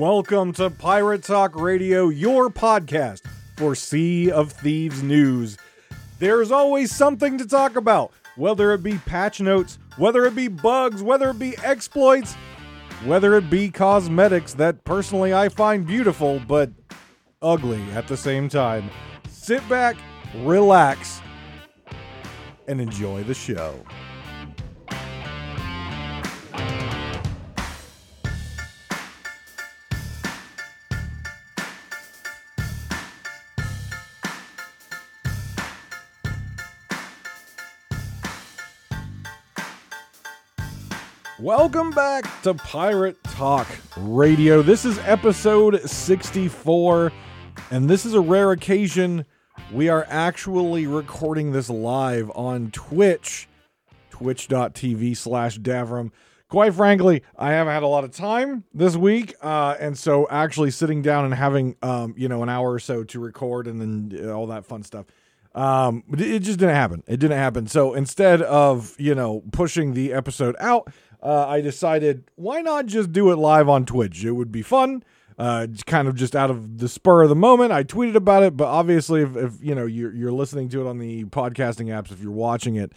Welcome to Pirate Talk Radio, your podcast for Sea of Thieves news. There's always something to talk about, whether it be patch notes, whether it be bugs, whether it be exploits, whether it be cosmetics that personally I find beautiful but ugly at the same time. Sit back, relax, and enjoy the show. Welcome back to Pirate Talk Radio. This is episode 64, and this is a rare occasion. We are actually recording this live on Twitch, twitch.tv slash Davrim. Quite frankly, I haven't had a lot of time this week, uh, and so actually sitting down and having, um, you know, an hour or so to record and then uh, all that fun stuff um, it just didn't happen. It didn't happen. So instead of you know pushing the episode out, uh, I decided why not just do it live on Twitch? It would be fun. Uh, kind of just out of the spur of the moment, I tweeted about it. But obviously, if, if you know you're, you're listening to it on the podcasting apps, if you're watching it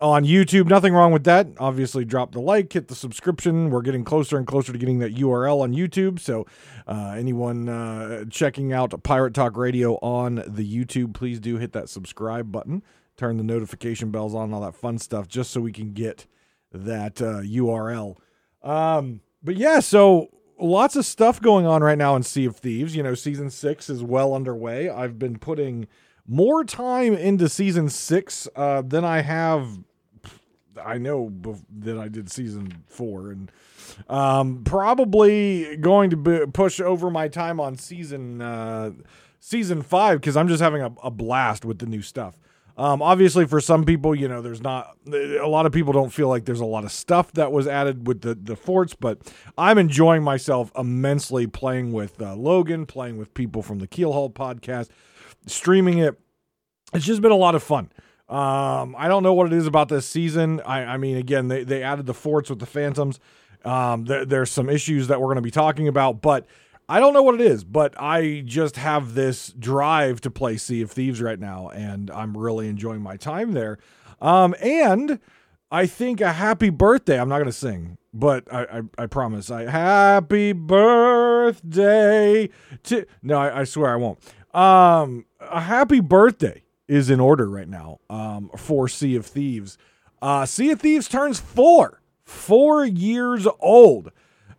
on YouTube, nothing wrong with that. Obviously, drop the like, hit the subscription. We're getting closer and closer to getting that URL on YouTube. So, uh, anyone uh, checking out Pirate Talk Radio on the YouTube, please do hit that subscribe button, turn the notification bells on, all that fun stuff, just so we can get that uh, URL. Um, but yeah, so lots of stuff going on right now in Sea of Thieves. You know, season six is well underway. I've been putting more time into season six uh, than I have. I know bef- that I did season four, and um, probably going to be, push over my time on season uh, season five because I'm just having a, a blast with the new stuff. Um, obviously, for some people, you know, there's not a lot of people don't feel like there's a lot of stuff that was added with the the forts, but I'm enjoying myself immensely playing with uh, Logan, playing with people from the Keelhaul podcast, streaming it. It's just been a lot of fun. Um, I don't know what it is about this season. I, I mean, again, they, they added the forts with the Phantoms. Um, there, there's some issues that we're going to be talking about, but I don't know what it is, but I just have this drive to play Sea of Thieves right now, and I'm really enjoying my time there. Um, and I think a happy birthday. I'm not going to sing, but I, I, I promise. I happy birthday to. No, I, I swear I won't. Um, a happy birthday is in order right now. Um, for Sea of Thieves. Uh, sea of Thieves turns four, four years old.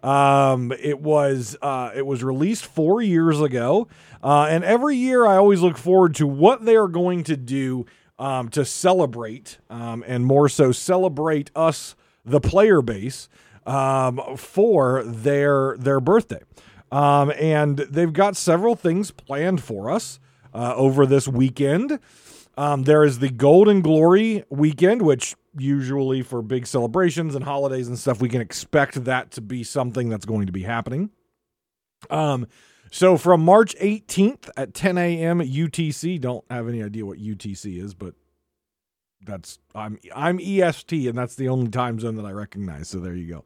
Um, it was uh, it was released four years ago, uh, and every year I always look forward to what they are going to do um, to celebrate, um, and more so celebrate us, the player base, um, for their their birthday. Um, and they've got several things planned for us uh, over this weekend. Um, there is the Golden Glory weekend, which usually for big celebrations and holidays and stuff, we can expect that to be something that's going to be happening. Um, so from March 18th at 10 a.m. UTC, don't have any idea what UTC is, but that's I'm I'm EST, and that's the only time zone that I recognize. So there you go.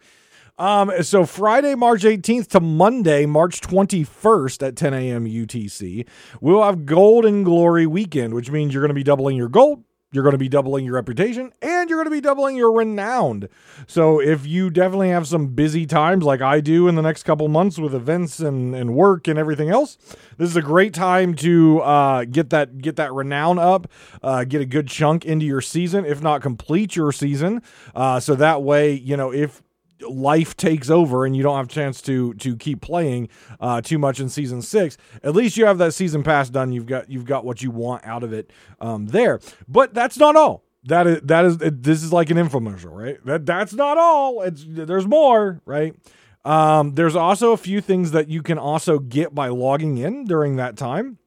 Um, so Friday, March 18th to Monday, March 21st at 10 a.m. UTC, we'll have Golden Glory weekend, which means you're going to be doubling your gold, you're going to be doubling your reputation, and you're going to be doubling your renown. So if you definitely have some busy times like I do in the next couple months with events and, and work and everything else, this is a great time to uh, get that get that renown up, uh, get a good chunk into your season, if not complete your season. Uh, so that way, you know, if life takes over and you don't have a chance to to keep playing uh, too much in season six, at least you have that season pass done. You've got you've got what you want out of it um, there. But that's not all. That is that is this is like an infomercial, right? That that's not all. It's there's more, right? Um, there's also a few things that you can also get by logging in during that time.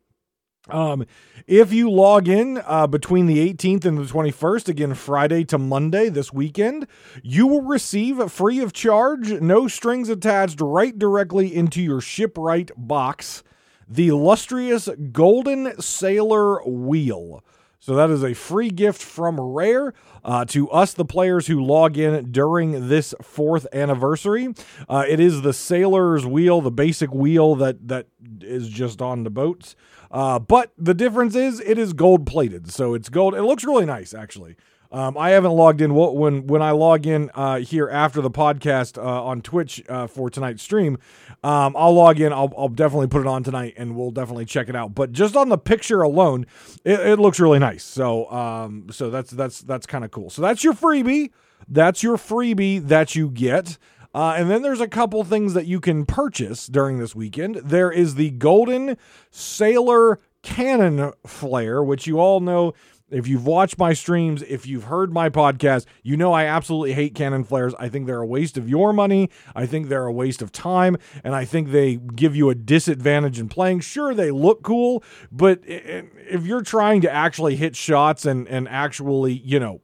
Um, if you log in uh, between the 18th and the 21st, again, Friday to Monday this weekend, you will receive free of charge, no strings attached, right directly into your shipwright box, the illustrious Golden Sailor Wheel. So that is a free gift from Rare uh, to us, the players who log in during this fourth anniversary. Uh, it is the sailor's wheel, the basic wheel that that is just on the boats. Uh, but the difference is it is gold plated, so it's gold. It looks really nice, actually. Um, I haven't logged in. When when I log in uh, here after the podcast uh, on Twitch uh, for tonight's stream, um, I'll log in. I'll, I'll, definitely put it on tonight, and we'll definitely check it out. But just on the picture alone, it, it looks really nice. So um, so that's that's that's kind of cool. So that's your freebie. That's your freebie that you get. Uh, and then there's a couple things that you can purchase during this weekend. There is the Golden Sailor Cannon Flare, which you all know if you've watched my streams, if you've heard my podcast, you know I absolutely hate cannon flares. I think they're a waste of your money. I think they're a waste of time. And I think they give you a disadvantage in playing. Sure, they look cool, but if you're trying to actually hit shots and, and actually, you know,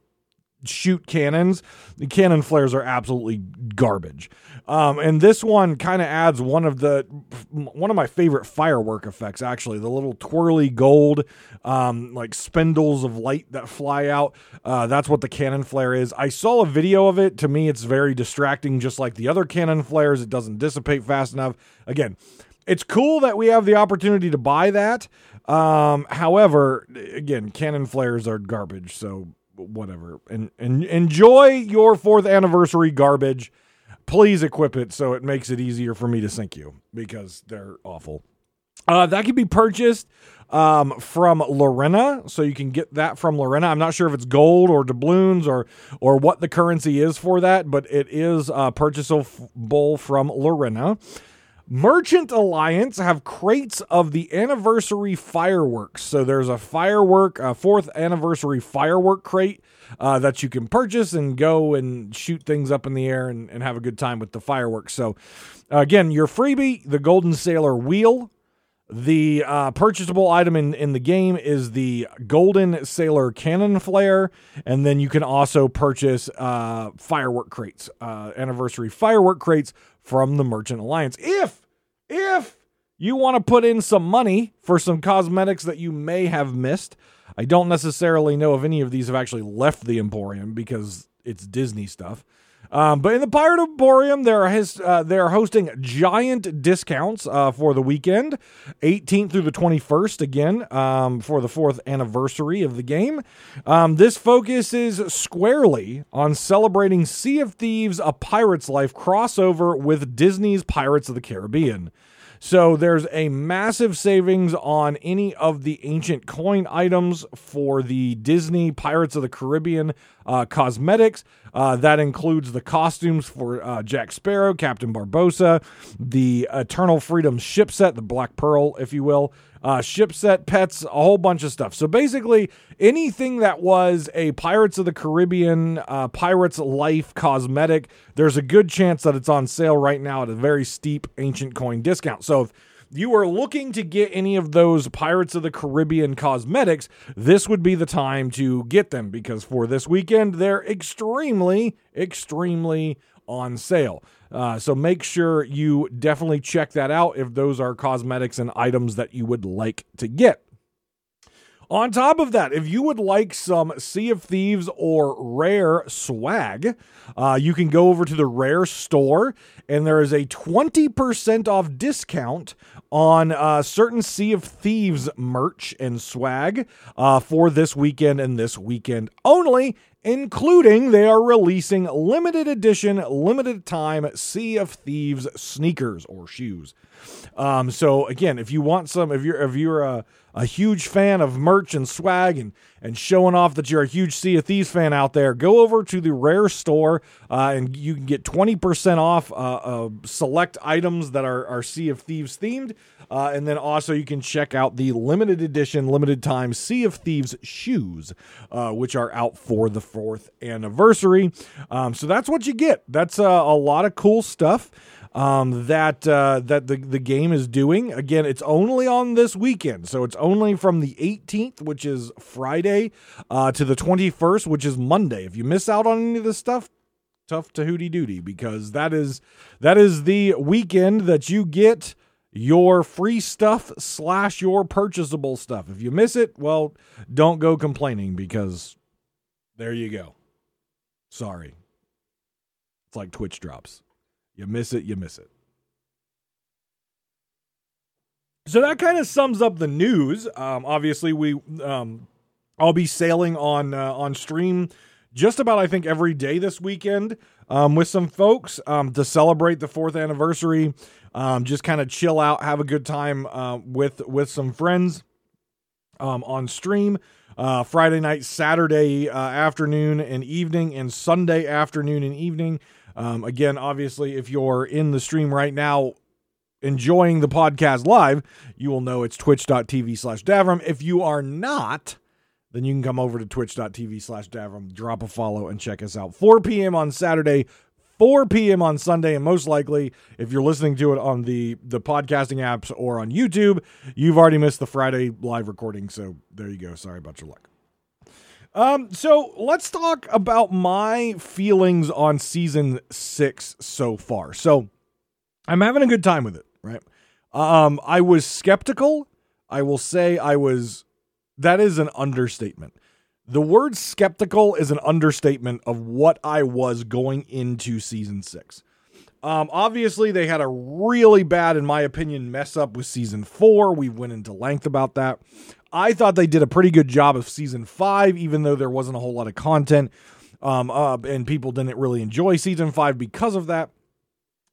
shoot cannons, the cannon flares are absolutely garbage. Um, and this one kind of adds one of the one of my favorite firework effects. Actually, the little twirly gold, um, like spindles of light that fly out. Uh, that's what the cannon flare is. I saw a video of it. To me, it's very distracting, just like the other cannon flares. It doesn't dissipate fast enough. Again, it's cool that we have the opportunity to buy that. Um, however, again, cannon flares are garbage. So whatever. And, and enjoy your fourth anniversary garbage. Please equip it so it makes it easier for me to sink you because they're awful. Uh, that can be purchased um, from Larinna, so you can get that from Larinna. I'm not sure if it's gold or doubloons or or what the currency is for that, but it is uh, purchasable from Larinna. Merchant Alliance have crates of the anniversary fireworks. So there's a firework, a fourth anniversary firework crate uh, that you can purchase and go and shoot things up in the air and, and have a good time with the fireworks. So again, your freebie, the Golden Sailor wheel. The uh, purchasable item in, in the game is the Golden Sailor Cannon Flare, and then you can also purchase uh, firework crates, uh, anniversary firework crates from the Merchant Alliance. If if you want to put in some money for some cosmetics that you may have missed, I don't necessarily know if any of these have actually left the Emporium because it's Disney stuff. Um, but in the Pirate Emporium, they're uh, they're hosting giant discounts uh, for the weekend, 18th through the 21st. Again, um, for the fourth anniversary of the game. Um, this focuses squarely on celebrating Sea of Thieves: A Pirate's Life crossover with Disney's Pirates of the Caribbean. So there's a massive savings on any of the ancient coin items for the Disney Pirates of the Caribbean uh, cosmetics. Uh, that includes the costumes for uh, Jack Sparrow, Captain Barbossa, the Eternal Freedom ship set, the Black Pearl, if you will, uh, ship set, pets, a whole bunch of stuff. So basically, anything that was a Pirates of the Caribbean, uh, Pirates Life cosmetic, there's a good chance that it's on sale right now at a very steep ancient coin discount. So if you are looking to get any of those Pirates of the Caribbean cosmetics, this would be the time to get them because for this weekend, they're extremely, extremely on sale. Uh, so make sure you definitely check that out if those are cosmetics and items that you would like to get. On top of that, if you would like some Sea of Thieves or Rare swag, uh, you can go over to the Rare store and there is a 20% off discount on uh, certain Sea of Thieves merch and swag uh, for this weekend and this weekend only including they are releasing limited edition, limited time Sea of Thieves sneakers or shoes. Um, so again, if you want some, if you're if you're a, a huge fan of merch and swag and and showing off that you're a huge Sea of Thieves fan out there, go over to the Rare store uh, and you can get 20% off uh, uh, select items that are, are Sea of Thieves themed. Uh, and then also you can check out the limited edition, limited time Sea of Thieves shoes, uh, which are out for the fourth anniversary. Um, so that's what you get. That's uh, a lot of cool stuff um, that uh, that the the game is doing. Again, it's only on this weekend, so it's only from the 18th, which is Friday, uh, to the 21st, which is Monday. If you miss out on any of this stuff, tough to hooty doody because that is that is the weekend that you get your free stuff slash your purchasable stuff. If you miss it, well, don't go complaining because there you go. Sorry. It's like Twitch drops. You miss it, you miss it. So that kind of sums up the news. Um, obviously, we um, I'll be sailing on uh, on stream just about I think every day this weekend um, with some folks um, to celebrate the fourth anniversary. Um, just kind of chill out, have a good time uh, with with some friends um, on stream. Uh, Friday night, Saturday uh, afternoon and evening, and Sunday afternoon and evening. Um, again, obviously, if you're in the stream right now, enjoying the podcast live, you will know it's twitch.tv slash Davrim. If you are not, then you can come over to twitch.tv slash Davrim, drop a follow, and check us out. 4 p.m. on Saturday, 4 p.m. on Sunday, and most likely, if you're listening to it on the, the podcasting apps or on YouTube, you've already missed the Friday live recording. So there you go. Sorry about your luck. Um, so let's talk about my feelings on season six so far. So I'm having a good time with it, right? Um, I was skeptical. I will say I was that is an understatement. The word skeptical is an understatement of what I was going into season six. Um, obviously, they had a really bad, in my opinion, mess up with season four. We went into length about that. I thought they did a pretty good job of season five, even though there wasn't a whole lot of content, um, uh, and people didn't really enjoy season five because of that.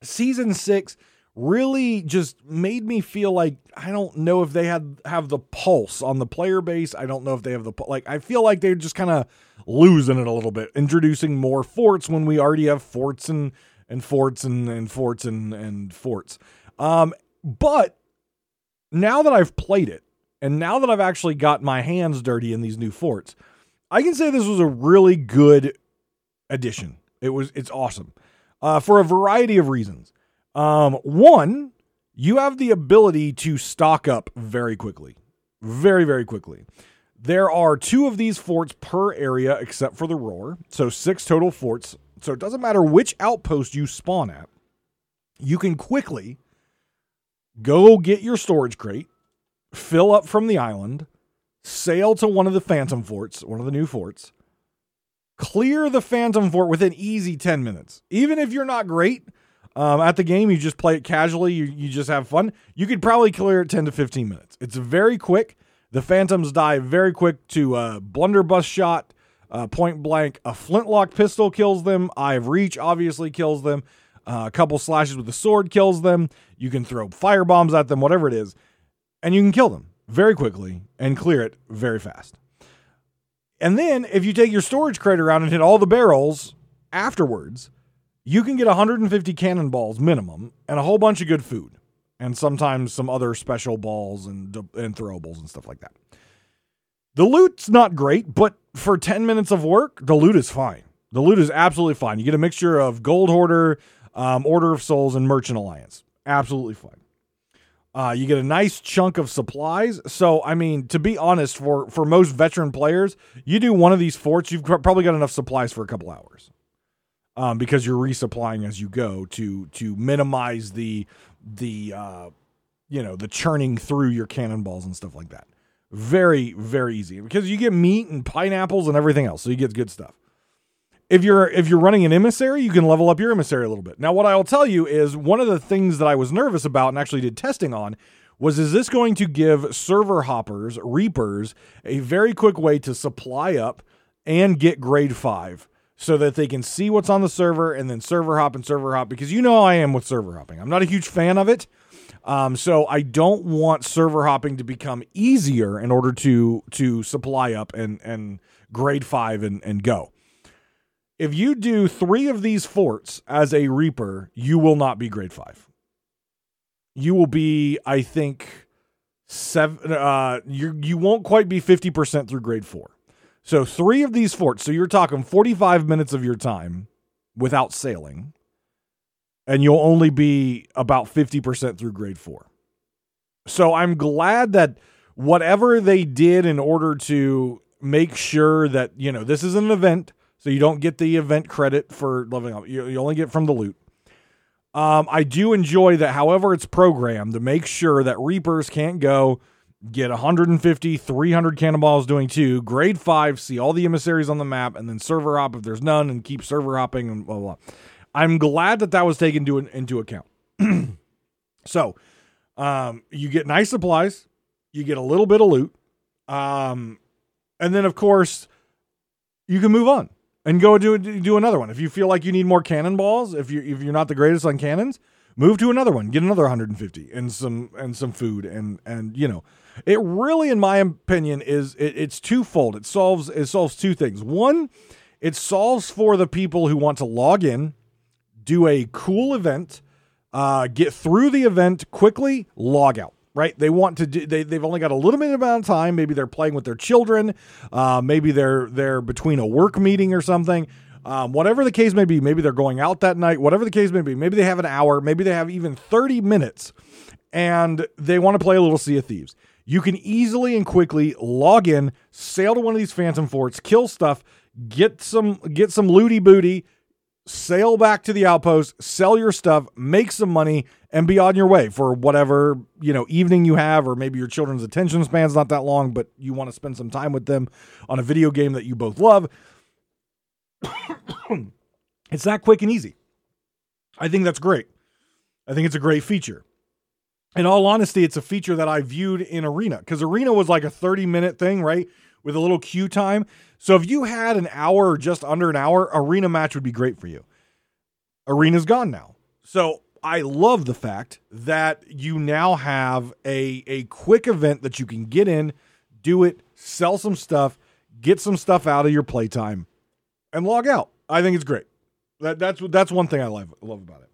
Season six really just made me feel like I don't know if they had have the pulse on the player base. I don't know if they have the like. I feel like they're just kind of losing it a little bit, introducing more forts when we already have forts and and forts and and forts and and forts. Um, but now that I've played it, and now that I've actually got my hands dirty in these new forts, I can say this was a really good addition. It was it's awesome uh, for a variety of reasons. Um, one, you have the ability to stock up very quickly, very, very quickly. There are two of these forts per area, except for the roar. So six total forts. So it doesn't matter which outpost you spawn at. You can quickly go get your storage crate, fill up from the island, sail to one of the phantom forts, one of the new forts, clear the phantom fort within easy 10 minutes. Even if you're not great, um, at the game. You just play it casually. You, you just have fun. You could probably clear it 10 to 15 minutes. It's very quick. The Phantoms die very quick to a blunderbuss shot, uh, point blank. A flintlock pistol kills them. Eye of Reach obviously kills them. Uh, a couple slashes with the sword kills them. You can throw fire bombs at them, whatever it is, and you can kill them very quickly and clear it very fast. And then if you take your storage crate around and hit all the barrels afterwards, you can get 150 cannonballs minimum and a whole bunch of good food and sometimes some other special balls and and throwables and stuff like that. The loot's not great, but for 10 minutes of work, the loot is fine. The loot is absolutely fine. You get a mixture of Gold Hoarder, um, Order of Souls, and Merchant Alliance. Absolutely fine. Uh, you get a nice chunk of supplies. So, I mean, to be honest, for for most veteran players, you do one of these forts, you've probably got enough supplies for a couple hours um, because you're resupplying as you go to to minimize the the uh, you know the churning through your cannonballs and stuff like that. Very very easy because you get meat and pineapples and everything else, so you get good stuff. If you're if you're running an emissary, you can level up your emissary a little bit. Now, what I will tell you is one of the things that I was nervous about and actually did testing on was is this going to give server hoppers, reapers, a very quick way to supply up and get grade five so that they can see what's on the server and then server hop and server hop because you know I am with server hopping. I'm not a huge fan of it. Um, so I don't want server hopping to become easier in order to to supply up and and grade five and, and go. If you do three of these forts as a reaper, you will not be grade five. You will be, I think, seven. Uh, you you won't quite be fifty percent through grade four. So three of these forts. So you're talking 45 minutes of your time without sailing, and you'll only be about 50% through grade four. So I'm glad that whatever they did in order to make sure that, you know, this is an event, so you don't get the event credit for leveling up. You, you only get from the loot. Um, I do enjoy that, however, it's programmed to make sure that Reapers can't go get 150, 300 cannonballs doing two, grade five, see all the emissaries on the map, and then server hop if there's none, and keep server hopping and blah, blah, blah. I'm glad that that was taken into, into account. so, um, you get nice supplies, you get a little bit of loot, um, and then, of course, you can move on and go do do another one. If you feel like you need more cannonballs, if you if you're not the greatest on cannons, move to another one, get another 150 and some and some food and and you know, it really, in my opinion, is it, it's twofold. It solves it solves two things. One, it solves for the people who want to log in, do a cool event, uh, get through the event quickly, log out right? They want to do. They they've only got a little bit amount of time. Maybe they're playing with their children. Uh, maybe they're they're between a work meeting or something. Um, whatever the case may be, maybe they're going out that night. Whatever the case may be, maybe they have an hour. Maybe they have even thirty minutes, and they want to play a little Sea of Thieves. You can easily and quickly log in, sail to one of these phantom forts, kill stuff, get some get some looty booty, sail back to the outpost, sell your stuff, make some money, and be on your way for whatever you know evening you have, or maybe your children's attention span's not that long, but you want to spend some time with them on a video game that you both love. it's that quick and easy. I think that's great. I think it's a great feature. In all honesty, it's a feature that I viewed in Arena because Arena was like a 30 minute thing, right? With a little queue time. So if you had an hour or just under an hour, arena match would be great for you. Arena's gone now. So I love the fact that you now have a, a quick event that you can get in, do it, sell some stuff, get some stuff out of your playtime, and log out. I think it's great. That, that's that's one thing I love love about it.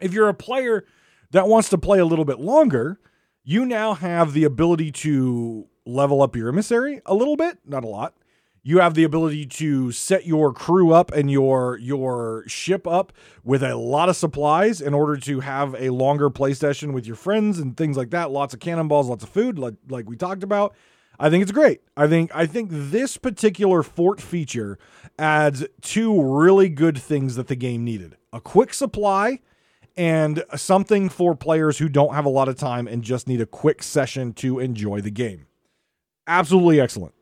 If you're a player that wants to play a little bit longer, you now have the ability to level up your emissary a little bit, not a lot, you have the ability to set your crew up and your your ship up with a lot of supplies in order to have a longer play session with your friends and things like that. Lots of cannonballs, lots of food, like like we talked about. I think it's great. I think I think this particular fort feature adds two really good things that the game needed: a quick supply and something for players who don't have a lot of time and just need a quick session to enjoy the game. Absolutely excellent.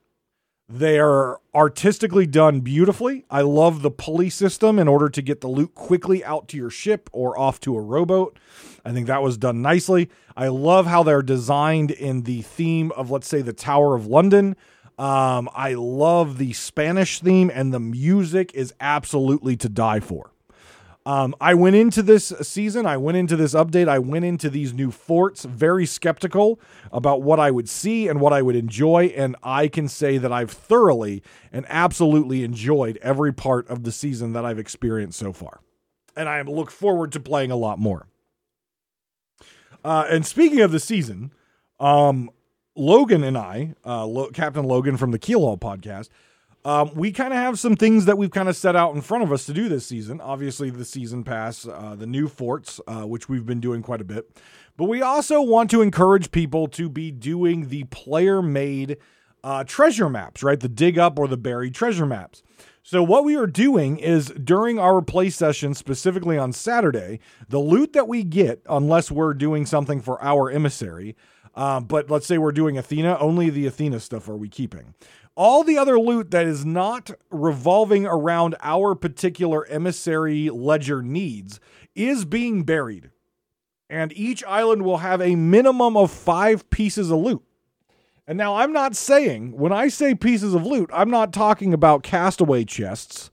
They are artistically done beautifully. I love the pulley system in order to get the loot quickly out to your ship or off to a rowboat. I think that was done nicely. I love how they're designed in the theme of, let's say, the Tower of London. Um, I love the Spanish theme, and the music is absolutely to die for. Um, I went into this season, I went into this update, I went into these new forts very skeptical about what I would see and what I would enjoy. And I can say that I've thoroughly and absolutely enjoyed every part of the season that I've experienced so far. And I look forward to playing a lot more. Uh, and speaking of the season, um, Logan and I, uh, Lo- Captain Logan from the Keelhaul podcast, um, we kind of have some things that we've kind of set out in front of us to do this season. Obviously, the season pass, uh, the new forts, uh, which we've been doing quite a bit. But we also want to encourage people to be doing the player made uh, treasure maps, right? The dig up or the buried treasure maps. So, what we are doing is during our play session, specifically on Saturday, the loot that we get, unless we're doing something for our emissary, uh, but let's say we're doing Athena, only the Athena stuff are we keeping. All the other loot that is not revolving around our particular emissary ledger needs is being buried. And each island will have a minimum of five pieces of loot. And now I'm not saying, when I say pieces of loot, I'm not talking about castaway chests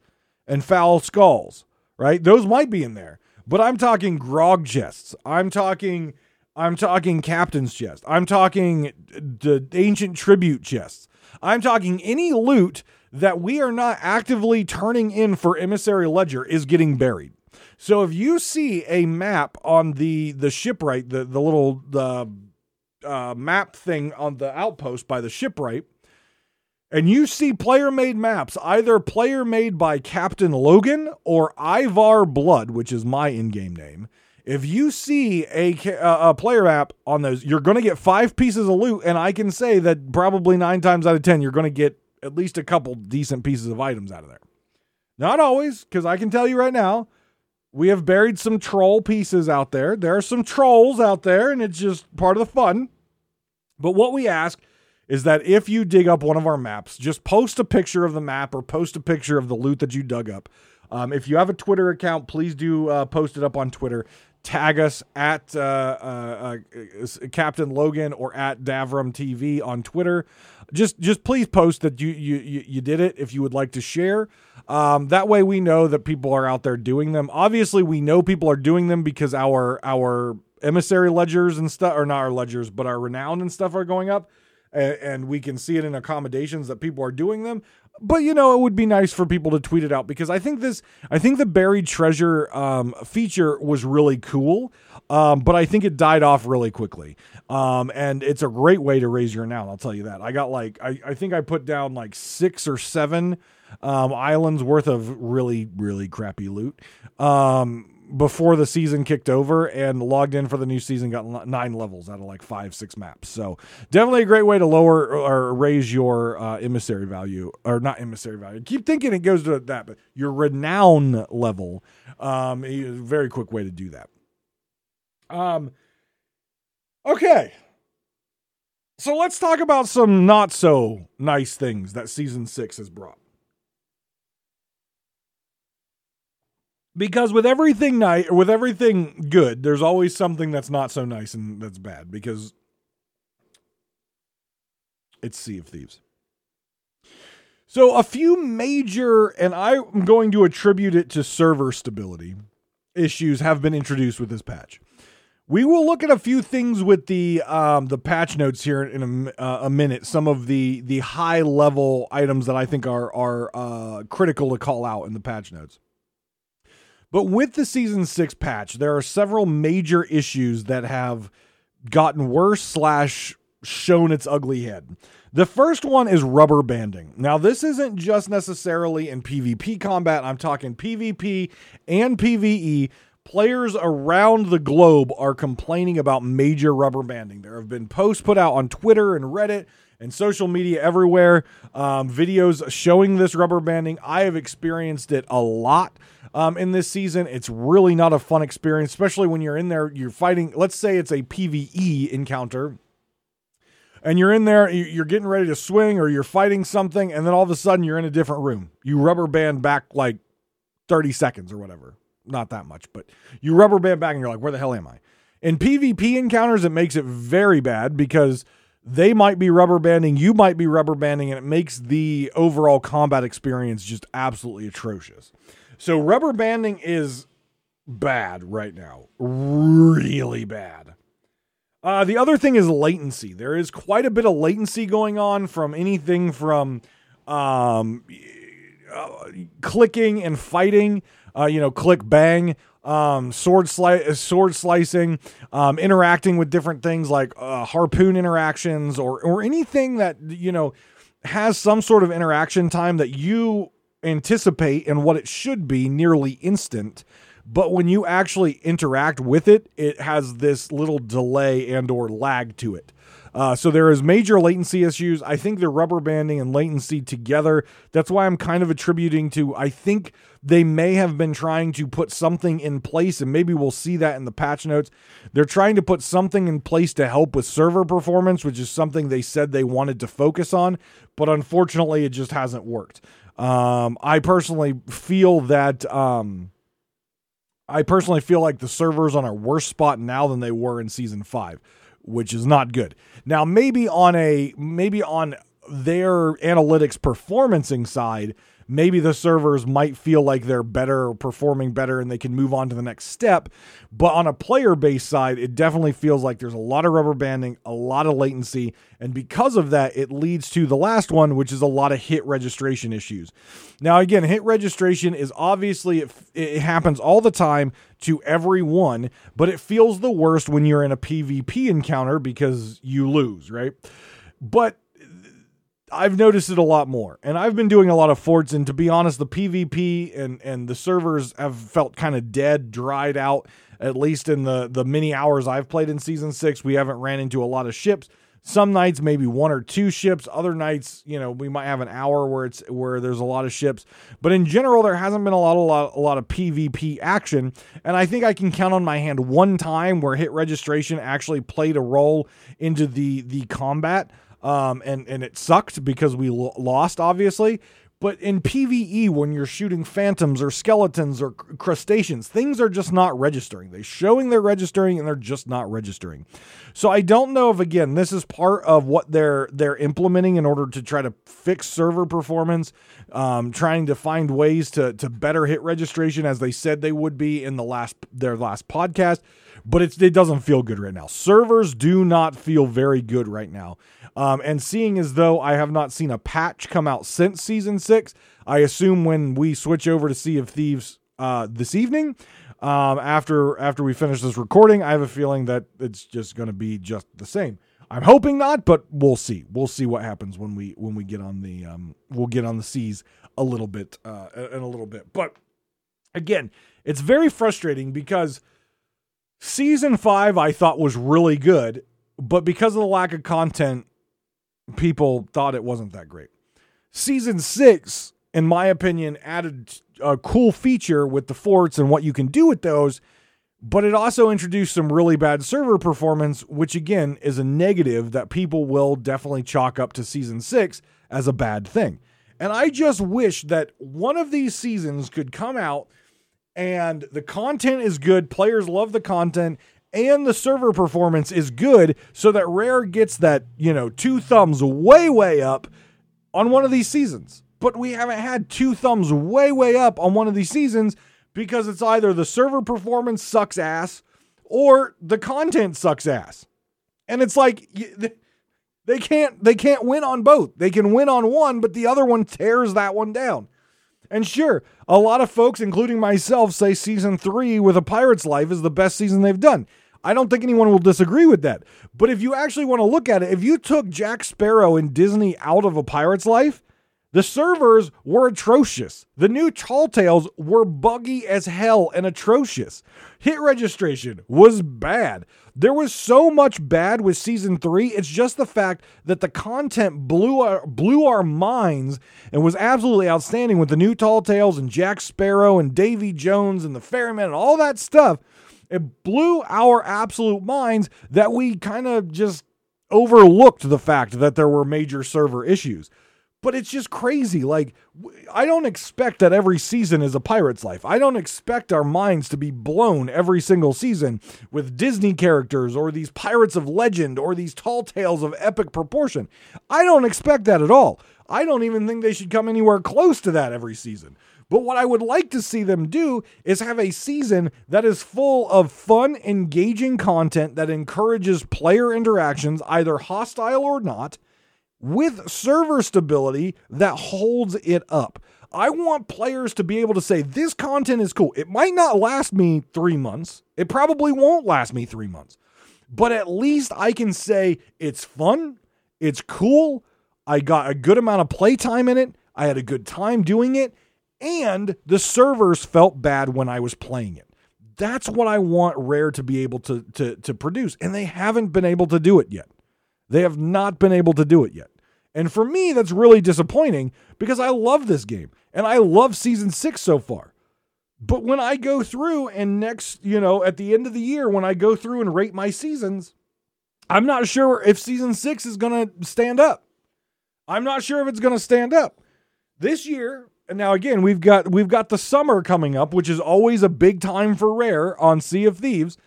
and foul skulls, right? Those might be in there. But I'm talking grog chests. I'm talking I'm talking captain's chest. I'm talking the ancient tribute chests. I'm talking any loot that we are not actively turning in for emissary ledger is getting buried. So if you see a map on the the shipwright, the the little the uh, map thing on the outpost by the shipwright, and you see player made maps, either player made by Captain Logan or Ivar Blood, which is my in game name, if you see a, a player app on those, you're going to get five pieces of loot, and I can say that probably nine times out of ten, you're going to get at least a couple decent pieces of items out of there. Not always, because I can tell you right now, we have buried some troll pieces out there. There are some trolls out there, and it's just part of the fun. But what we ask is that if you dig up one of our maps, just post a picture of the map or post a picture of the loot that you dug up. Um, if you have a Twitter account, please do uh, post it up on Twitter. Tag us at uh, uh, uh Captain Logan or at Davrim TV on Twitter. Just just please post that you you you did it if you would like to share. Um, that way we know that people are out there doing them. Obviously, we know people are doing them because our our emissary ledgers and stuff, or not our ledgers, but our renown and stuff are going up and, and we can see it in accommodations that people are doing them but you know it would be nice for people to tweet it out because i think this i think the buried treasure um, feature was really cool um, but i think it died off really quickly. Um, and it's a great way to raise your renown i'll tell you that. I got like i, I think i put down like six or seven um, islands worth of really really crappy loot. Um, before the season kicked over and logged in for the new season got nine levels out of like five six maps. So definitely a great way to lower or raise your uh, emissary value or not emissary value. Keep thinking it goes to that but your renown level um very quick way to do that. Um okay. So let's talk about some not so nice things that season six has brought because with everything nice with everything good there's always something that's not so nice and that's bad because it's sea of thieves so a few major and i'm going to attribute it to server stability issues have been introduced with this patch we will look at a few things with the um, the patch notes here in a, uh, a, minute. Some of the the high level items that I think are are uh, critical to call out in the patch notes. But with the season six patch, there are several major issues that have gotten worse slash shown its ugly head. The first one is rubber banding. Now, this isn't just necessarily in PvP combat, I'm talking PvP and PvE. Players around the globe are complaining about major rubber banding. There have been posts put out on Twitter and Reddit and social media everywhere, um, videos showing this rubber banding. I have experienced it a lot um, in this season. It's really not a fun experience, especially when you're in there, you're fighting, let's say it's a PvE encounter. And you're in there, you're getting ready to swing or you're fighting something, and then all of a sudden you're in a different room. You rubber band back like 30 seconds or whatever. Not that much, but you rubber band back and you're like, where the hell am I? In PvP encounters, it makes it very bad because they might be rubber banding, you might be rubber banding, and it makes the overall combat experience just absolutely atrocious. So rubber banding is bad right now. Really bad. Uh, the other thing is latency. There is quite a bit of latency going on from anything from um, uh, clicking and fighting, uh, you know, click bang, um, sword sli- sword slicing, um, interacting with different things like uh, harpoon interactions or or anything that you know has some sort of interaction time that you anticipate and what it should be nearly instant but when you actually interact with it it has this little delay and or lag to it. Uh, so there is major latency issues. I think the rubber banding and latency together. That's why i'm kind of attributing to i think they may have been trying to put something in place and maybe we'll see that in the patch notes. They're trying to put something in place to help with server performance which is something they said they wanted to focus on but unfortunately it just hasn't worked um, I personally feel that um, I personally feel like the servers on a worse spot now than they were in season five, which is not good. Now, maybe on a maybe on their analytics performancing side, maybe the servers might feel like they're better performing better and they can move on to the next step. But on a player base side, it definitely feels like there's a lot of rubber banding, a lot of latency. And because of that, it leads to the last one, which is a lot of hit registration issues. Now, again, hit registration is obviously, it, it happens all the time to everyone, but it feels the worst when you're in a PvP encounter because you lose, right? But I've noticed it a lot more, and I've been doing a lot of forts. And to be honest, the PvP and and the servers have felt kind of dead, dried out. At least in the the many hours I've played in season six, we haven't ran into a lot of ships. Some nights maybe one or two ships. Other nights, you know, we might have an hour where it's where there's a lot of ships. But in general, there hasn't been a lot, a lot, a lot of PvP action. And I think I can count on my hand one time where hit registration actually played a role into the the combat. Um, and and it sucked because we lo- lost, obviously. But in PvE, when you're shooting phantoms or skeletons or crustaceans, things are just not registering. They're showing they're registering and they're just not registering. So I don't know if again this is part of what they're they're implementing in order to try to fix server performance, um, trying to find ways to to better hit registration as they said they would be in the last their last podcast. But it doesn't feel good right now. Servers do not feel very good right now. Um, and seeing as though I have not seen a patch come out since season six, I assume when we switch over to Sea of Thieves uh, this evening, um, after after we finish this recording, I have a feeling that it's just going to be just the same. I'm hoping not, but we'll see. We'll see what happens when we when we get on the um, we'll get on the seas a little bit uh, in a little bit. But again, it's very frustrating because season five I thought was really good, but because of the lack of content, people thought it wasn't that great. Season six, in my opinion, added a cool feature with the forts and what you can do with those, but it also introduced some really bad server performance, which again is a negative that people will definitely chalk up to season six as a bad thing. And I just wish that one of these seasons could come out and the content is good, players love the content, and the server performance is good so that Rare gets that, you know, two thumbs way, way up on one of these seasons. But we haven't had two thumbs way, way up on one of these seasons because it's either the server performance sucks ass or the content sucks ass. And it's like they can't they can't win on both. They can win on one, but the other one tears that one down. And sure, a lot of folks, including myself, say season three with a pirate's life is the best season they've done. I don't think anyone will disagree with that. But if you actually want to look at it, if you took Jack Sparrow and Disney out of a pirate's life, the servers were atrocious. The new Tall Tales were buggy as hell and atrocious. Hit registration was bad. There was so much bad with season three. It's just the fact that the content blew our, blew our minds and was absolutely outstanding with the new Tall Tales and Jack Sparrow and Davy Jones and the Ferryman and all that stuff. It blew our absolute minds that we kind of just overlooked the fact that there were major server issues. But it's just crazy. Like, I don't expect that every season is a pirate's life. I don't expect our minds to be blown every single season with Disney characters or these pirates of legend or these tall tales of epic proportion. I don't expect that at all. I don't even think they should come anywhere close to that every season. But what I would like to see them do is have a season that is full of fun, engaging content that encourages player interactions, either hostile or not, with server stability that holds it up. I want players to be able to say, this content is cool. It might not last me three months, it probably won't last me three months, but at least I can say it's fun, it's cool, I got a good amount of playtime in it, I had a good time doing it and the servers felt bad when I was playing it. That's what I want Rare to be able to, to, to produce, and they haven't been able to do it yet. They have not been able to do it yet. And for me, that's really disappointing because I love this game and I love season six so far. But when I go through and next, you know, at the end of the year, when I go through and rate my seasons, I'm not sure if season six is going to stand up. I'm not sure if it's going to stand up. This year, and now again, we've got we've got the summer coming up, which is always a big time for Rare on Sea of Thieves.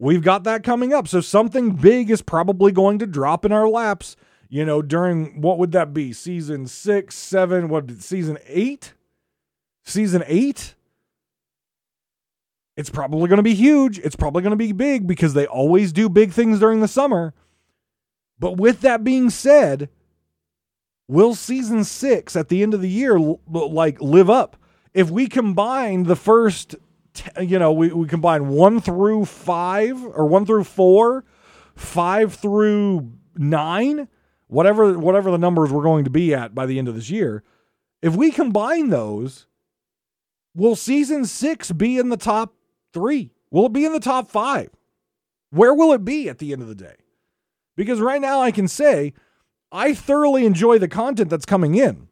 We've got that coming up. So something big is probably going to drop in our laps, you know, during what would that be? Season 6, 7, what season 8? Season 8? It's probably going to be huge. It's probably going to be big because they always do big things during the summer. But with that being said, will season six at the end of the year like live up? If we combine the first, you know, we, we combine one through five or one through four, five through nine, whatever whatever the numbers we're going to be at by the end of this year, if we combine those, will season six be in the top three? Will it be in the top five? Where will it be at the end of the day? Because right now I can say I thoroughly enjoy the content that's coming in.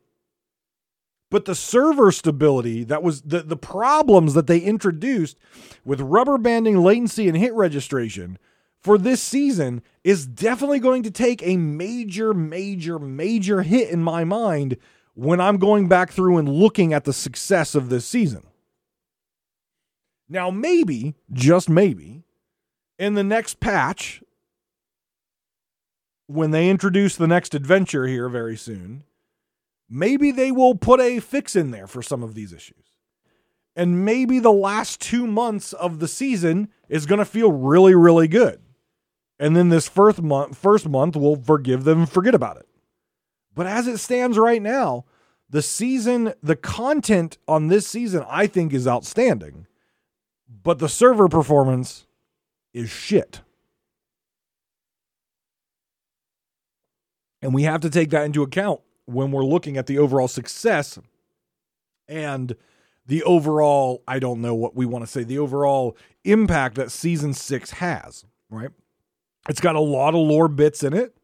But the server stability that was the, the problems that they introduced with rubber banding latency and hit registration for this season is definitely going to take a major, major, major hit in my mind when I'm going back through and looking at the success of this season. Now, maybe, just maybe, in the next patch, when they introduce the next adventure here very soon, maybe they will put a fix in there for some of these issues. And maybe the last two months of the season is going to feel really, really good. And then this first month, first month, we'll forgive them and forget about it. But as it stands right now, the season, the content on this season, I think is outstanding. But the server performance is shit. And we have to take that into account when we're looking at the overall success and the overall, I don't know what we want to say, the overall impact that season six has, right? It's got a lot of lore bits in it.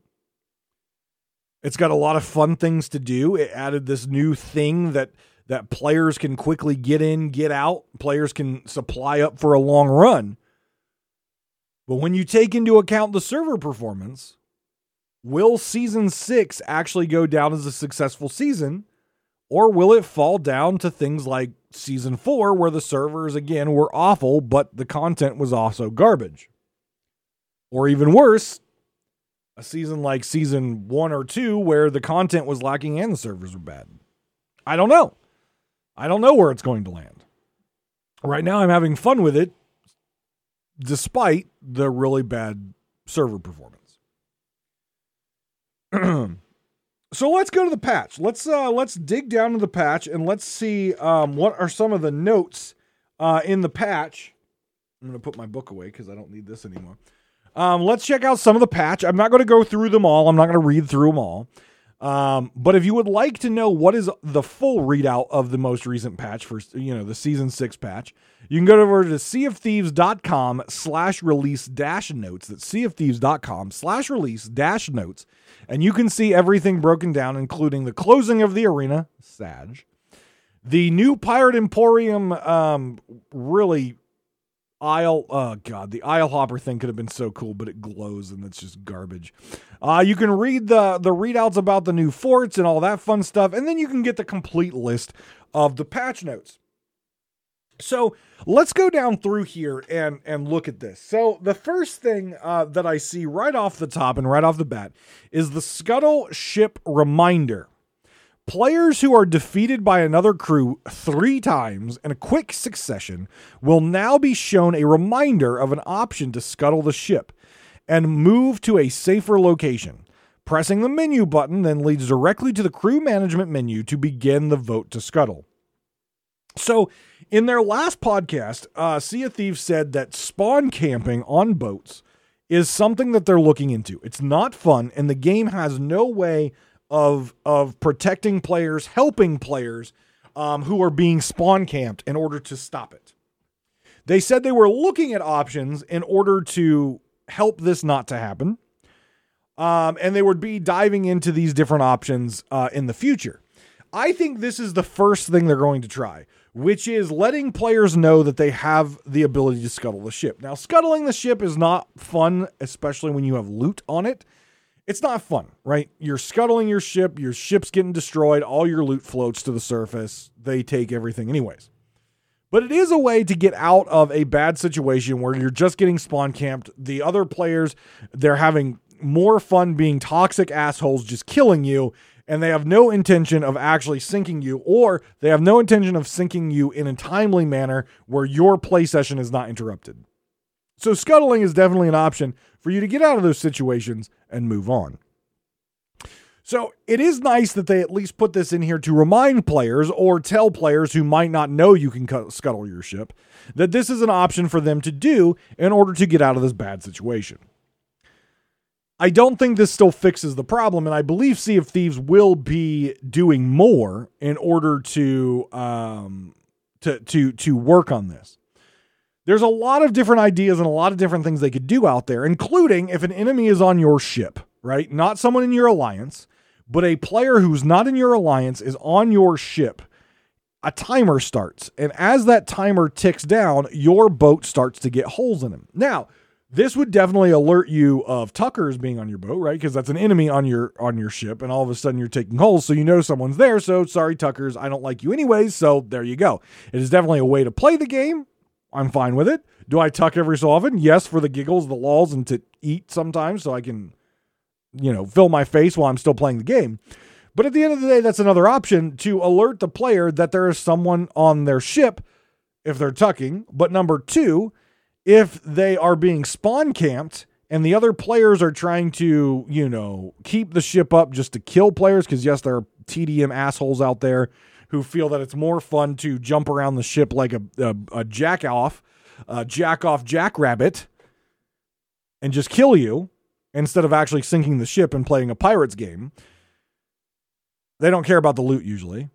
It's got a lot of fun things to do. It added this new thing that that players can quickly get in, get out. Players can supply up for a long run. But when you take into account the server performance, will season six actually go down as a successful season? Or will it fall down to things like season four, where the servers again were awful, but the content was also garbage? Or even worse, a season like season one or two, where the content was lacking and the servers were bad? I don't know. I don't know where it's going to land. Right now, I'm having fun with it, despite the really bad server performance. so let's go to the patch. Let's uh, let's dig down to the patch and let's see um, what are some of the notes uh, in the patch. I'm to put my book away because I don't need this anymore. Um, let's check out some of the patch. I'm not going to go through them all. I'm not going to read through them all. Um, but if you would like to know what is the full readout of the most recent patch for you know the season six patch, you can go over to seaofthieves.com slash release dash notes. That's seaofthieves.com slash release dash notes. And you can see everything broken down, including the closing of the arena, Sag, the new Pirate Emporium, um, really Isle, oh god, the Isle Hopper thing could have been so cool, but it glows and it's just garbage. Uh, you can read the the readouts about the new forts and all that fun stuff, and then you can get the complete list of the patch notes. So let's go down through here and and look at this. So the first thing uh, that I see right off the top and right off the bat is the scuttle ship reminder. Players who are defeated by another crew three times in a quick succession will now be shown a reminder of an option to scuttle the ship and move to a safer location. Pressing the menu button then leads directly to the crew management menu to begin the vote to scuttle. So, in their last podcast, uh, Sea of Thieves said that spawn camping on boats is something that they're looking into. It's not fun, and the game has no way of of protecting players, helping players um, who are being spawn camped in order to stop it. They said they were looking at options in order to help this not to happen, um, and they would be diving into these different options uh, in the future. I think this is the first thing they're going to try, which is letting players know that they have the ability to scuttle the ship. Now, scuttling the ship is not fun, especially when you have loot on it it's not fun, right? You're scuttling your ship, your ship's getting destroyed, all your loot floats to the surface. They take everything, anyways. But it is a way to get out of a bad situation where you're just getting spawn camped. The other players, they're having more fun being toxic assholes, just killing you, and they have no intention of actually sinking you, or they have no intention of sinking you in a timely manner where your play session is not interrupted. So, scuttling is definitely an option for you to get out of those situations and move on. So it is nice that they at least put this in here to remind players or tell players who might not know you can scuttle your ship that this is an option for them to do in order to get out of this bad situation. I don't think this still fixes the problem, and I believe Sea of Thieves will be doing more in order to um, to to to work on this. There's a lot of different ideas and a lot of different things they could do out there, including if an enemy is on your ship, right? Not someone in your alliance, but a player who's not in your alliance is on your ship. A timer starts, and as that timer ticks down, your boat starts to get holes in them. Now, this would definitely alert you of Tuckers being on your boat, right? Because that's an enemy on your on your ship, and all of a sudden you're taking holes, so you know someone's there. So sorry, Tuckers, I don't like you anyways. So there you go. It is definitely a way to play the game. I'm fine with it. Do I tuck every so often? Yes, for the giggles, the lulls, and to eat sometimes, so I can, you know, fill my face while I'm still playing the game. But at the end of the day, that's another option to alert the player that there is someone on their ship if they're tucking. But number two, if they are being spawn camped and the other players are trying to, you know, keep the ship up just to kill players, because yes, there are TDM assholes out there who feel that it's more fun to jump around the ship like a, a, a jack off, a jack off jackrabbit, and just kill you instead of actually sinking the ship and playing a pirates game. They don't care about the loot usually.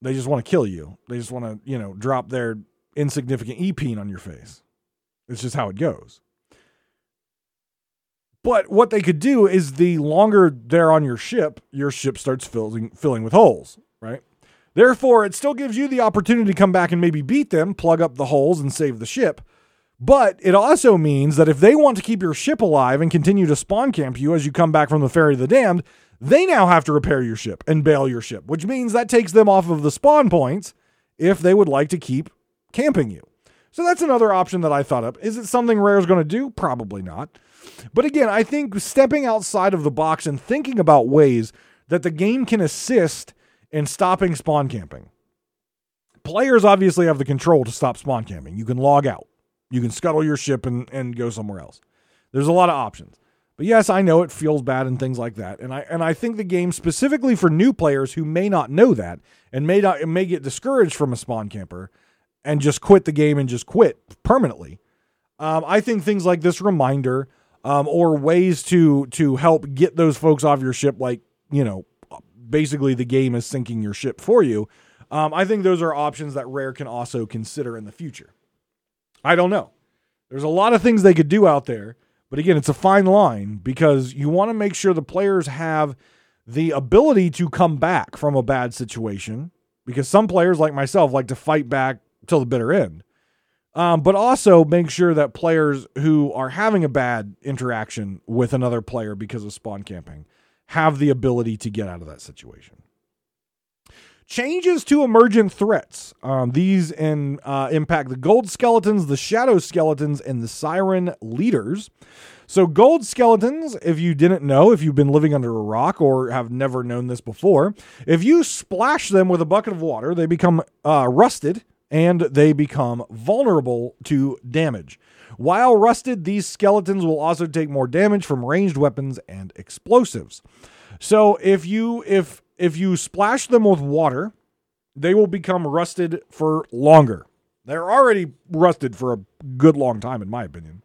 They just want to kill you. They just want to, you know, drop their insignificant e-peen on your face. It's just how it goes. But what they could do is the longer they're on your ship, your ship starts filling filling with holes? Therefore, it still gives you the opportunity to come back and maybe beat them, plug up the holes and save the ship. But it also means that if they want to keep your ship alive and continue to spawn camp you as you come back from the Ferry of the Damned, they now have to repair your ship and bail your ship, which means that takes them off of the spawn points if they would like to keep camping you. So that's another option that I thought of. Is it something Rare is going to do? Probably not. But again, I think stepping outside of the box and thinking about ways that the game can assist in stopping spawn camping. Players obviously have the control to stop spawn camping. You can log out. You can scuttle your ship and, and go somewhere else. There's a lot of options. But yes, I know it feels bad and things like that. And I and I think the game specifically for new players who may not know that and may not may get discouraged from a spawn camper and just quit the game and just quit permanently. Um, I think things like this reminder um, or ways to to help get those folks off your ship, like you know, basically the game is sinking your ship for you. Um, I think those are options that Rare can also consider in the future. I don't know. There's a lot of things they could do out there but again, it's a fine line because you want to make sure the players have the ability to come back from a bad situation because some players like myself like to fight back till the bitter end. Um, but also make sure that players who are having a bad interaction with another player because of spawn camping have the ability to get out of that situation. Changes to emergent threats. Um, these in, uh, impact the gold skeletons, the shadow skeletons, and the siren leaders. So, gold skeletons, if you didn't know, if you've been living under a rock or have never known this before, if you splash them with a bucket of water, they become uh, rusted and they become vulnerable to damage. While rusted, these skeletons will also take more damage from ranged weapons and explosives. So if you if if you splash them with water, they will become rusted for longer. They're already rusted for a good long time, in my opinion.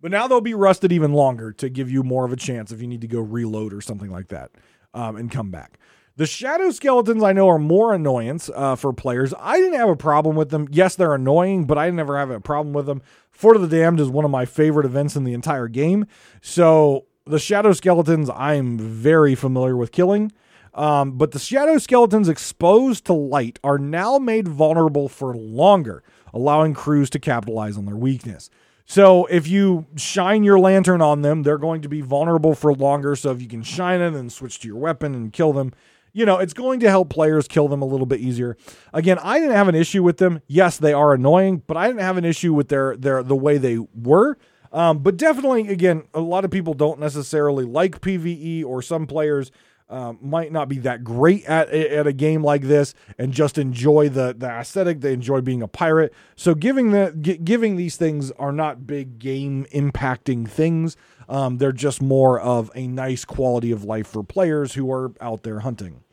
But now they'll be rusted even longer to give you more of a chance if you need to go reload or something like that um, and come back. The shadow skeletons I know are more annoyance uh, for players. I didn't have a problem with them. Yes, they're annoying, but I never have a problem with them. Fort of the Damned is one of my favorite events in the entire game. So the shadow skeletons I'm very familiar with killing. Um, but the shadow skeletons exposed to light are now made vulnerable for longer, allowing crews to capitalize on their weakness. So if you shine your lantern on them, they're going to be vulnerable for longer. So if you can shine it and switch to your weapon and kill them, you know, it's going to help players kill them a little bit easier. Again, I didn't have an issue with them. Yes, they are annoying, but I didn't have an issue with their their the way they were. Um, but definitely, again, a lot of people don't necessarily like PVE, or some players uh, might not be that great at at a game like this, and just enjoy the the aesthetic. They enjoy being a pirate. So giving the g- giving these things are not big game impacting things. Um, they're just more of a nice quality of life for players who are out there hunting.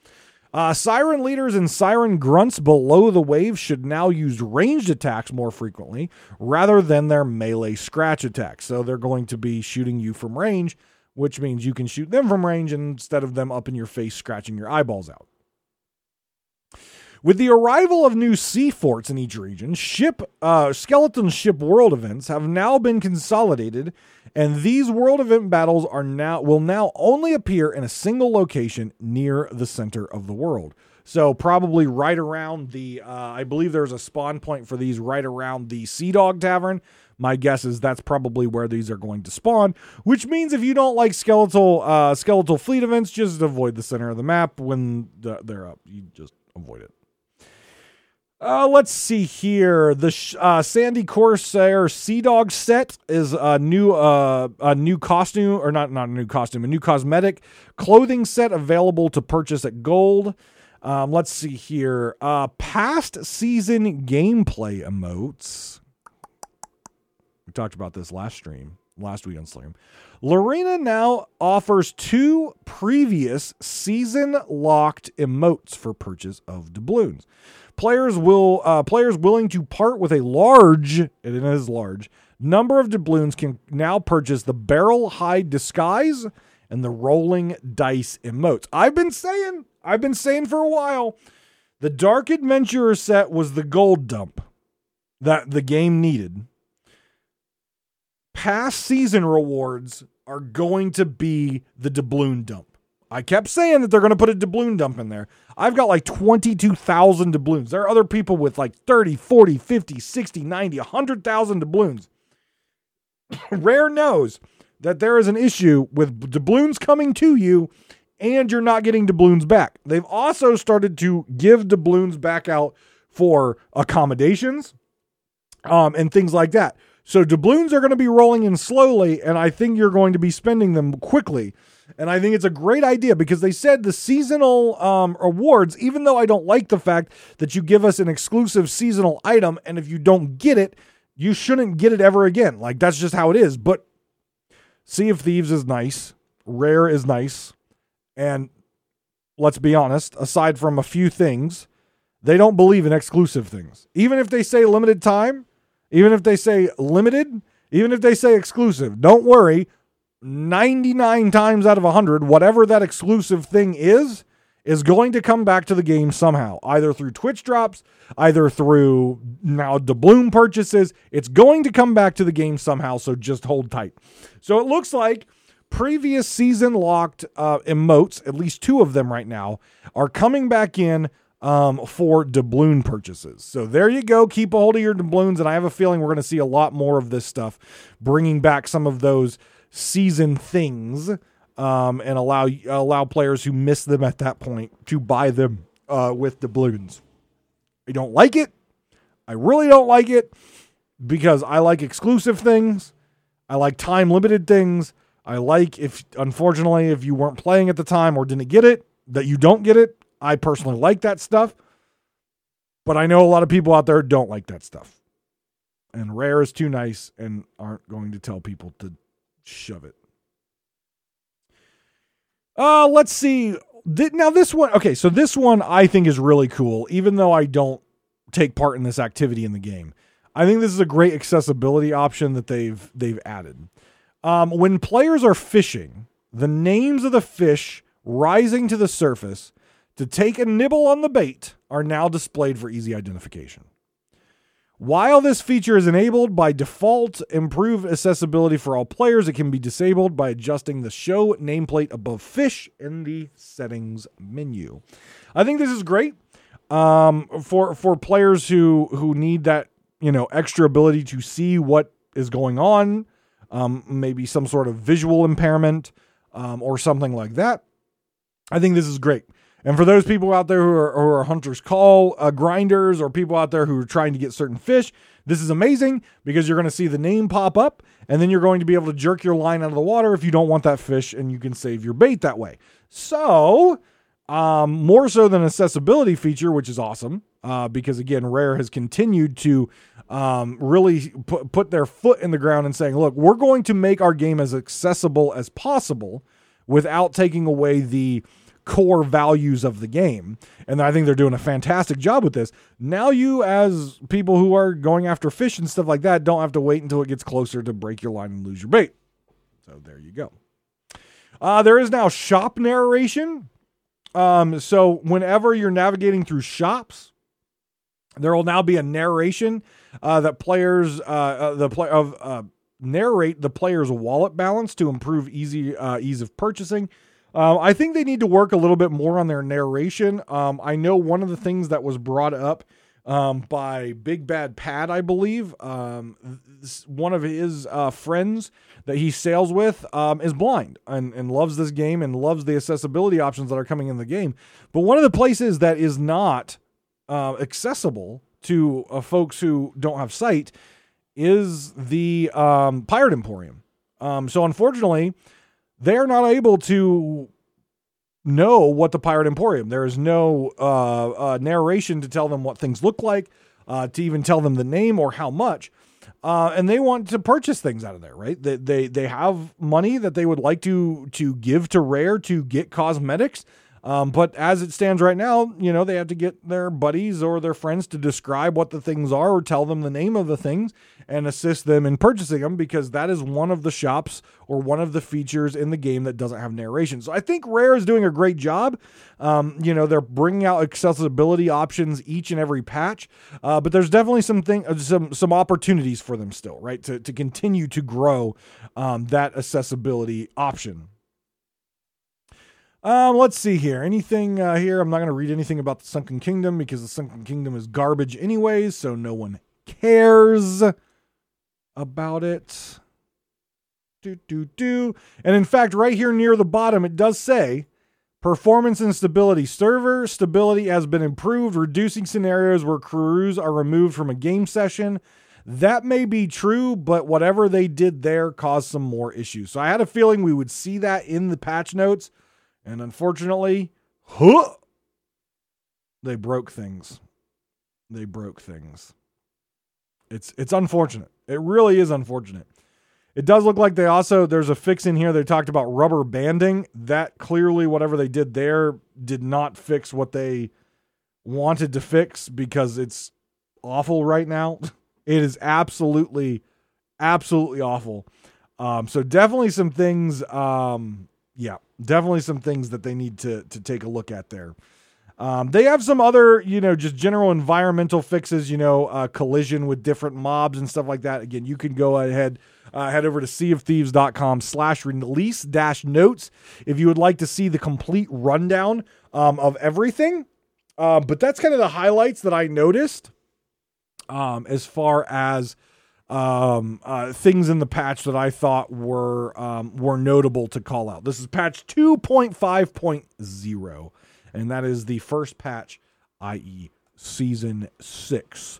Uh, siren leaders and siren grunts below the waves should now use ranged attacks more frequently rather than their melee scratch attacks. So they're going to be shooting you from range, which means you can shoot them from range instead of them up in your face scratching your eyeballs out. With the arrival of new sea forts in each region, ship uh, skeleton ship world events have now been consolidated, and these world event battles are now will now only appear in a single location near the center of the world. So probably right around the, uh, I believe there's a spawn point for these right around the Sea Dog Tavern. My guess is that's probably where these are going to spawn, which means if you don't like skeletal uh, skeletal fleet events, just avoid the center of the map when they're up. You just avoid it. Uh, let's see here. The uh, Sandy Corsair Sea Dog set is a new uh, a new costume, or not not a new costume, a new cosmetic clothing set available to purchase at Gold. Um, let's see here. Uh, past season gameplay emotes. We talked about this last stream, last week on Stream. Larinna now offers two previous season locked emotes for purchase of doubloons. Players will uh, players willing to part with a large, it is large, number of doubloons can now purchase the barrel hide disguise and the rolling dice emotes. I've been saying I've been saying for a while, the Dark Adventurer set was the gold dump that the game needed. Past season rewards are going to be the doubloon dump. I kept saying that they're going to put a doubloon dump in there. I've got like 22,000 doubloons. There are other people with like 30, 40, 50, 60, 90, 100,000 doubloons. Rare knows that there is an issue with doubloons coming to you and you're not getting doubloons back. They've also started to give doubloons back out for accommodations um, and things like that. So doubloons are going to be rolling in slowly, and I think you're going to be spending them quickly. And I think it's a great idea because they said the seasonal um, awards, even though I don't like the fact that you give us an exclusive seasonal item, and if you don't get it, you shouldn't get it ever again. Like that's just how it is. But Sea of Thieves is nice, Rare is nice. And let's be honest, aside from a few things, they don't believe in exclusive things. Even if they say limited time, even if they say limited, even if they say exclusive, don't worry. 99 times out of 100, whatever that exclusive thing is, is going to come back to the game somehow, either through Twitch drops, either through now doubloon purchases. It's going to come back to the game somehow, so just hold tight. So it looks like previous season locked uh, emotes, at least two of them right now, are coming back in um, for doubloon purchases. So there you go. Keep a hold of your doubloons, and I have a feeling we're going to see a lot more of this stuff, bringing back some of those season things, um, and allow allow players who miss them at that point to buy them uh, with doubloons. I don't like it. I really don't like it because I like exclusive things. I like time limited things. I like if, unfortunately, if you weren't playing at the time or didn't get it, that you don't get it. I personally like that stuff. But I know a lot of people out there don't like that stuff. And Rare is too nice and aren't going to tell people to shove it. Uh, let's see. Now, this one, okay, so this one I think is really cool, even though I don't take part in this activity in the game. I think this is a great accessibility option that they've they've added. Um, when players are fishing, the names of the fish rising to the surface to take a nibble on the bait are now displayed for easy identification. While this feature is enabled by default, improved accessibility for all players, it can be disabled by adjusting the show nameplate above fish in the settings menu. I think this is great um, for for players who who need that you know extra ability to see what is going on um, maybe some sort of visual impairment um, or something like that. I think this is great. And for those people out there who are, who are Hunter's Call uh, grinders or people out there who are trying to get certain fish, this is amazing because you're going to see the name pop up and then you're going to be able to jerk your line out of the water if you don't want that fish and you can save your bait that way. So, um, more so than accessibility feature, which is awesome uh, because again, Rare has continued to um, really put, put their foot in the ground and saying, look, we're going to make our game as accessible as possible without taking away the core values of the game. And I think they're doing a fantastic job with this. Now, you, as people who are going after fish and stuff like that, don't have to wait until it gets closer to break your line and lose your bait. So there you go. Uh, there is now shop narration Um, so whenever you're navigating through shops, there will now be a narration uh, that players uh, uh, the play of uh, narrate the player's wallet balance to improve easy uh, ease of purchasing. Um, I think they need to work a little bit more on their narration. Um, I know one of the things that was brought up um, by Big Bad Pat, I believe, um, one of his uh, friends that he sails with um, is blind and, and loves this game and loves the accessibility options that are coming in the game. But one of the places that is not uh, accessible to uh, folks who don't have sight is the um, Pirate Emporium. Um, so unfortunately, they're not able to know what the Pirate Emporium. There is no uh, uh, narration to tell them what things look like, uh, to even tell them the name or how much. Uh, and they want to purchase things out of there, right? They, they they have money that they would like to to give to Rare to get cosmetics. Um, but as it stands right now, you know, they have to get their buddies or their friends to describe what the things are or tell them the name of the things and assist them in purchasing them because that is one of the shops or one of the features in the game that doesn't have narration. So I think Rare is doing a great job. Um, you know, they're bringing out accessibility options each and every patch, uh, but there's definitely some thing, uh, some some opportunities for them still, right, to to continue to grow um, that accessibility option. Um, let's see here. Anything uh, here? I'm not going to read anything about the Sunken Kingdom because the Sunken Kingdom is garbage, anyways. So no one cares about it. Do do do. And in fact, right here near the bottom, it does say performance and stability. Server stability has been improved, reducing scenarios where crews are removed from a game session. That may be true, but whatever they did there caused some more issues. So I had a feeling we would see that in the patch notes and unfortunately, huh, they broke things. They broke things. It's it's unfortunate. It really is unfortunate. It does look like they also there's a fix in here they talked about rubber banding. That clearly whatever they did there did not fix what they wanted to fix because it's awful right now. It is absolutely absolutely awful. Um, so definitely some things um, yeah, definitely some things that they need to to take a look at there. Um, they have some other, you know, just general environmental fixes, you know, uh, collision with different mobs and stuff like that. Again, you can go ahead, uh, head over to seaofthieves.com slash release dash notes if you would like to see the complete rundown um, of everything. Uh, but that's kind of the highlights that I noticed um, as far as um, uh, things in the patch that I thought were um, were notable to call out. This is patch 2.5.0, and that is the first patch, i.e., season six.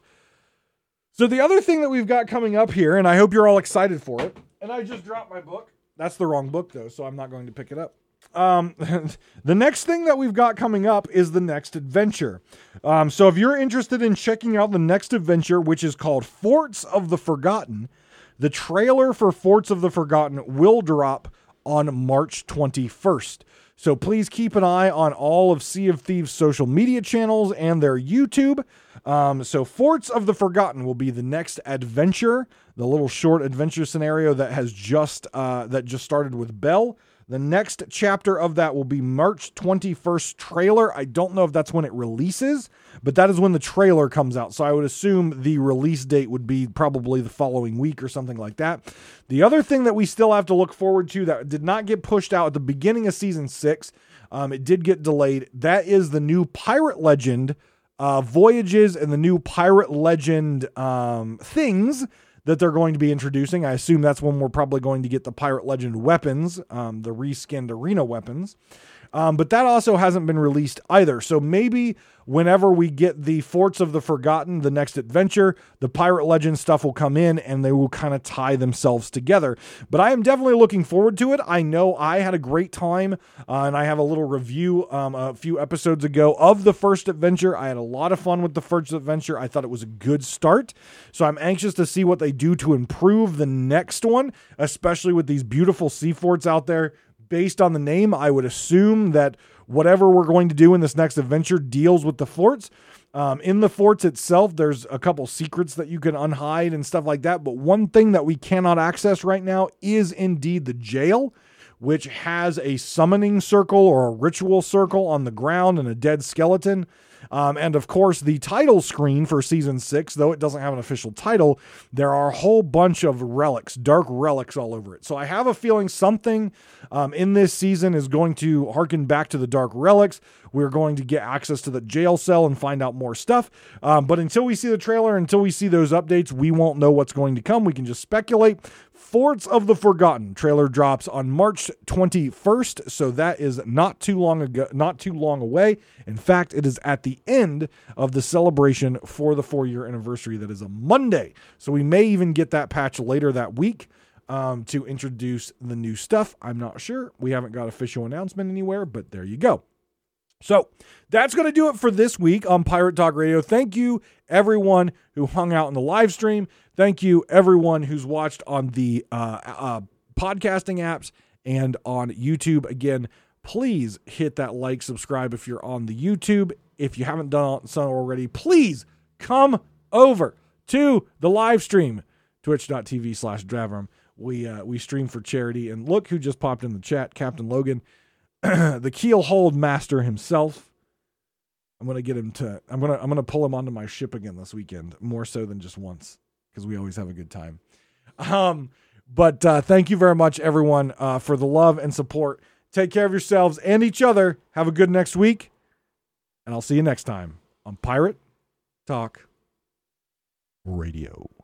So the other thing that we've got coming up here, and I hope you're all excited for it. And I just dropped my book. That's the wrong book though, so I'm not going to pick it up. Um, the next thing that we've got coming up is the next adventure. Um, so if you're interested in checking out the next adventure, which is called Forts of the Forgotten, the trailer for Forts of the Forgotten will drop on March 21st. So please keep an eye on all of Sea of Thieves' social media channels and their YouTube. Um, so Forts of the Forgotten will be the next adventure, the little short adventure scenario that has just uh, that just started with Belle. The next chapter of that will be March 21st trailer. I don't know if that's when it releases, but that is when the trailer comes out. So I would assume the release date would be probably the following week or something like that. The other thing that we still have to look forward to that did not get pushed out at the beginning of season six, um, it did get delayed. That is the new Pirate Legend uh, voyages and the new Pirate Legend um, things that they're going to be introducing. I assume that's when we're probably going to get the Pirate Legend weapons, um, the reskinned arena weapons. Um, but that also hasn't been released either. So maybe whenever we get the Forts of the Forgotten, the next adventure, the Pirate Legend stuff will come in and they will kind of tie themselves together. But I am definitely looking forward to it. I know I had a great time uh, and I have a little review um, a few episodes ago of the first adventure. I had a lot of fun with the first adventure. I thought it was a good start. So I'm anxious to see what they do to improve the next one, especially with these beautiful sea forts out there based on the name, I would assume that whatever we're going to do in this next adventure deals with the forts. Um, in the forts itself, there's a couple secrets that you can unhide and stuff like that. But one thing that we cannot access right now is indeed the jail, which has a summoning circle or a ritual circle on the ground and a dead skeleton. Um, and of course, the title screen for season six, though it doesn't have an official title, there are a whole bunch of relics, dark relics all over it. So I have a feeling something um, in this season is going to harken back to the dark relics. We're going to get access to the jail cell and find out more stuff. Um, but until we see the trailer, until we see those updates, we won't know what's going to come. We can just speculate. Forts of the Forgotten trailer drops on March 21st, so that is not too long ago, not too long away. In fact, it is at the end of the celebration for the 4-year anniversary that is a Monday. So we may even get that patch later that week um, to introduce the new stuff. I'm not sure. We haven't got official announcement anywhere, but there you go. So that's going to do it for this week on Pirate Talk Radio. Thank you, everyone who hung out in the live stream. Thank you, everyone who's watched on the uh, uh, podcasting apps and on YouTube. Again, please hit that like, subscribe if you're on the YouTube. If you haven't done so already, please come over to the live stream, twitch.tv slash Davrim. We, uh, we stream for charity. And look who just popped in the chat, Captain Logan. the keelhaul master himself. I'm gonna get him to. I'm gonna. I'm gonna pull him onto my ship again this weekend, more so than just once, because we always have a good time. Um, but uh, thank you very much, everyone, uh, for the love and support. Take care of yourselves and each other. Have a good next week, and I'll see you next time on Pirate Talk Radio.